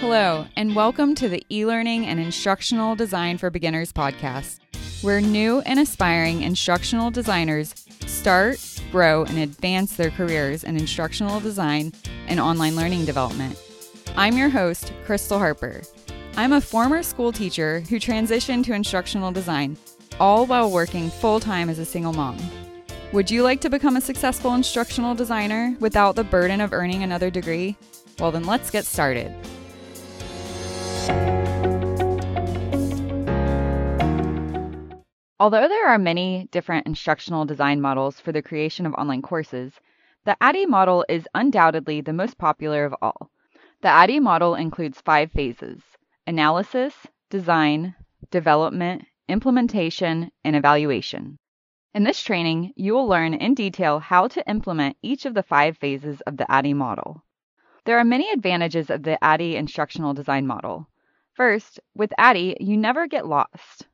Hello, and welcome to the e learning and instructional design for beginners podcast, where new and aspiring instructional designers start, grow, and advance their careers in instructional design and online learning development. I'm your host, Crystal Harper. I'm a former school teacher who transitioned to instructional design, all while working full time as a single mom. Would you like to become a successful instructional designer without the burden of earning another degree? Well, then let's get started. Although there are many different instructional design models for the creation of online courses, the ADDIE model is undoubtedly the most popular of all. The ADDIE model includes five phases analysis, design, development, implementation, and evaluation. In this training, you will learn in detail how to implement each of the five phases of the ADDIE model. There are many advantages of the ADDIE instructional design model. First, with ADDIE, you never get lost.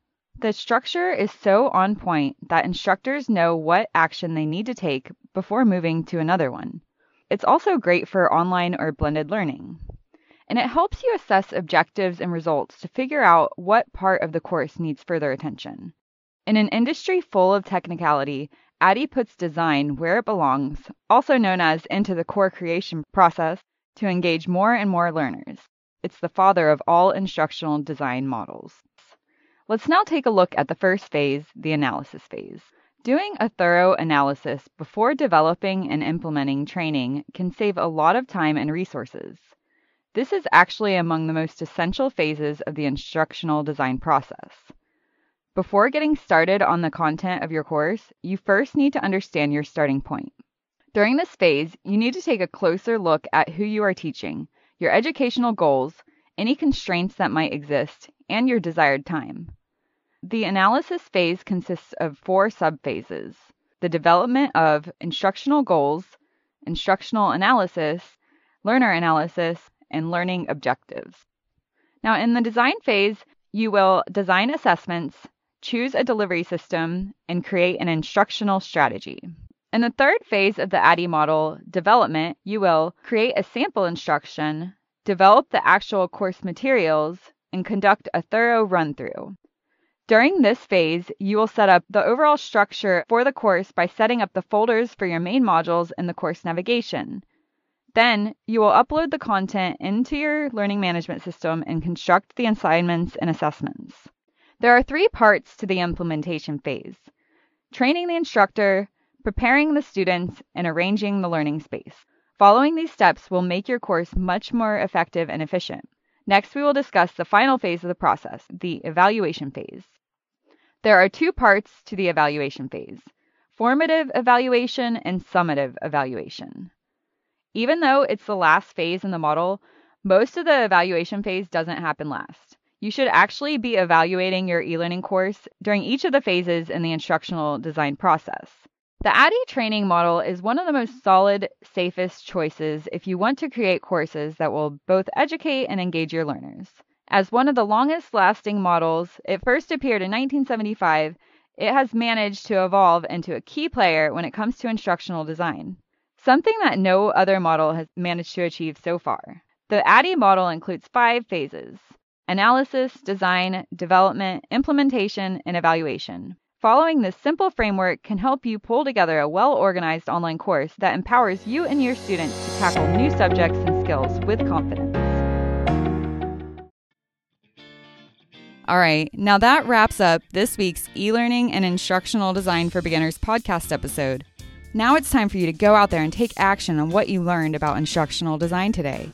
The structure is so on point that instructors know what action they need to take before moving to another one. It's also great for online or blended learning. And it helps you assess objectives and results to figure out what part of the course needs further attention. In an industry full of technicality, ADDIE puts design where it belongs, also known as into the core creation process, to engage more and more learners. It's the father of all instructional design models. Let's now take a look at the first phase, the analysis phase. Doing a thorough analysis before developing and implementing training can save a lot of time and resources. This is actually among the most essential phases of the instructional design process. Before getting started on the content of your course, you first need to understand your starting point. During this phase, you need to take a closer look at who you are teaching, your educational goals, any constraints that might exist, and your desired time. The analysis phase consists of four subphases the development of instructional goals, instructional analysis, learner analysis, and learning objectives. Now, in the design phase, you will design assessments, choose a delivery system, and create an instructional strategy. In the third phase of the ADDIE model, development, you will create a sample instruction, develop the actual course materials, and conduct a thorough run through. During this phase, you will set up the overall structure for the course by setting up the folders for your main modules in the course navigation. Then, you will upload the content into your learning management system and construct the assignments and assessments. There are three parts to the implementation phase training the instructor, preparing the students, and arranging the learning space. Following these steps will make your course much more effective and efficient. Next, we will discuss the final phase of the process, the evaluation phase. There are two parts to the evaluation phase formative evaluation and summative evaluation. Even though it's the last phase in the model, most of the evaluation phase doesn't happen last. You should actually be evaluating your e learning course during each of the phases in the instructional design process. The ADDIE training model is one of the most solid, safest choices if you want to create courses that will both educate and engage your learners. As one of the longest lasting models, it first appeared in 1975. It has managed to evolve into a key player when it comes to instructional design, something that no other model has managed to achieve so far. The ADDIE model includes five phases analysis, design, development, implementation, and evaluation. Following this simple framework can help you pull together a well organized online course that empowers you and your students to tackle new subjects and skills with confidence. All right, now that wraps up this week's e learning and instructional design for beginners podcast episode. Now it's time for you to go out there and take action on what you learned about instructional design today.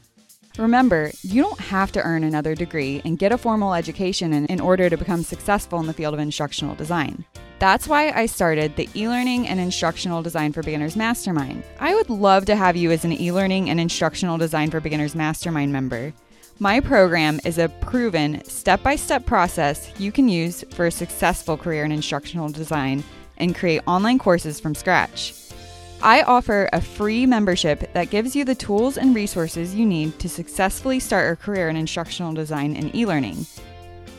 Remember, you don't have to earn another degree and get a formal education in, in, order to become successful in the field of instructional design. That's why I started the e learning and instructional design for beginners mastermind. I would love to have you as an e learning and instructional design for beginners mastermind member. My program is a proven step by step process you can use for a successful career in instructional design and create online courses from scratch. I offer a free membership that gives you the tools and resources you need to successfully start a career in instructional design and e-learning.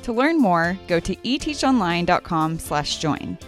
To learn more, go to eteachonline.com/join.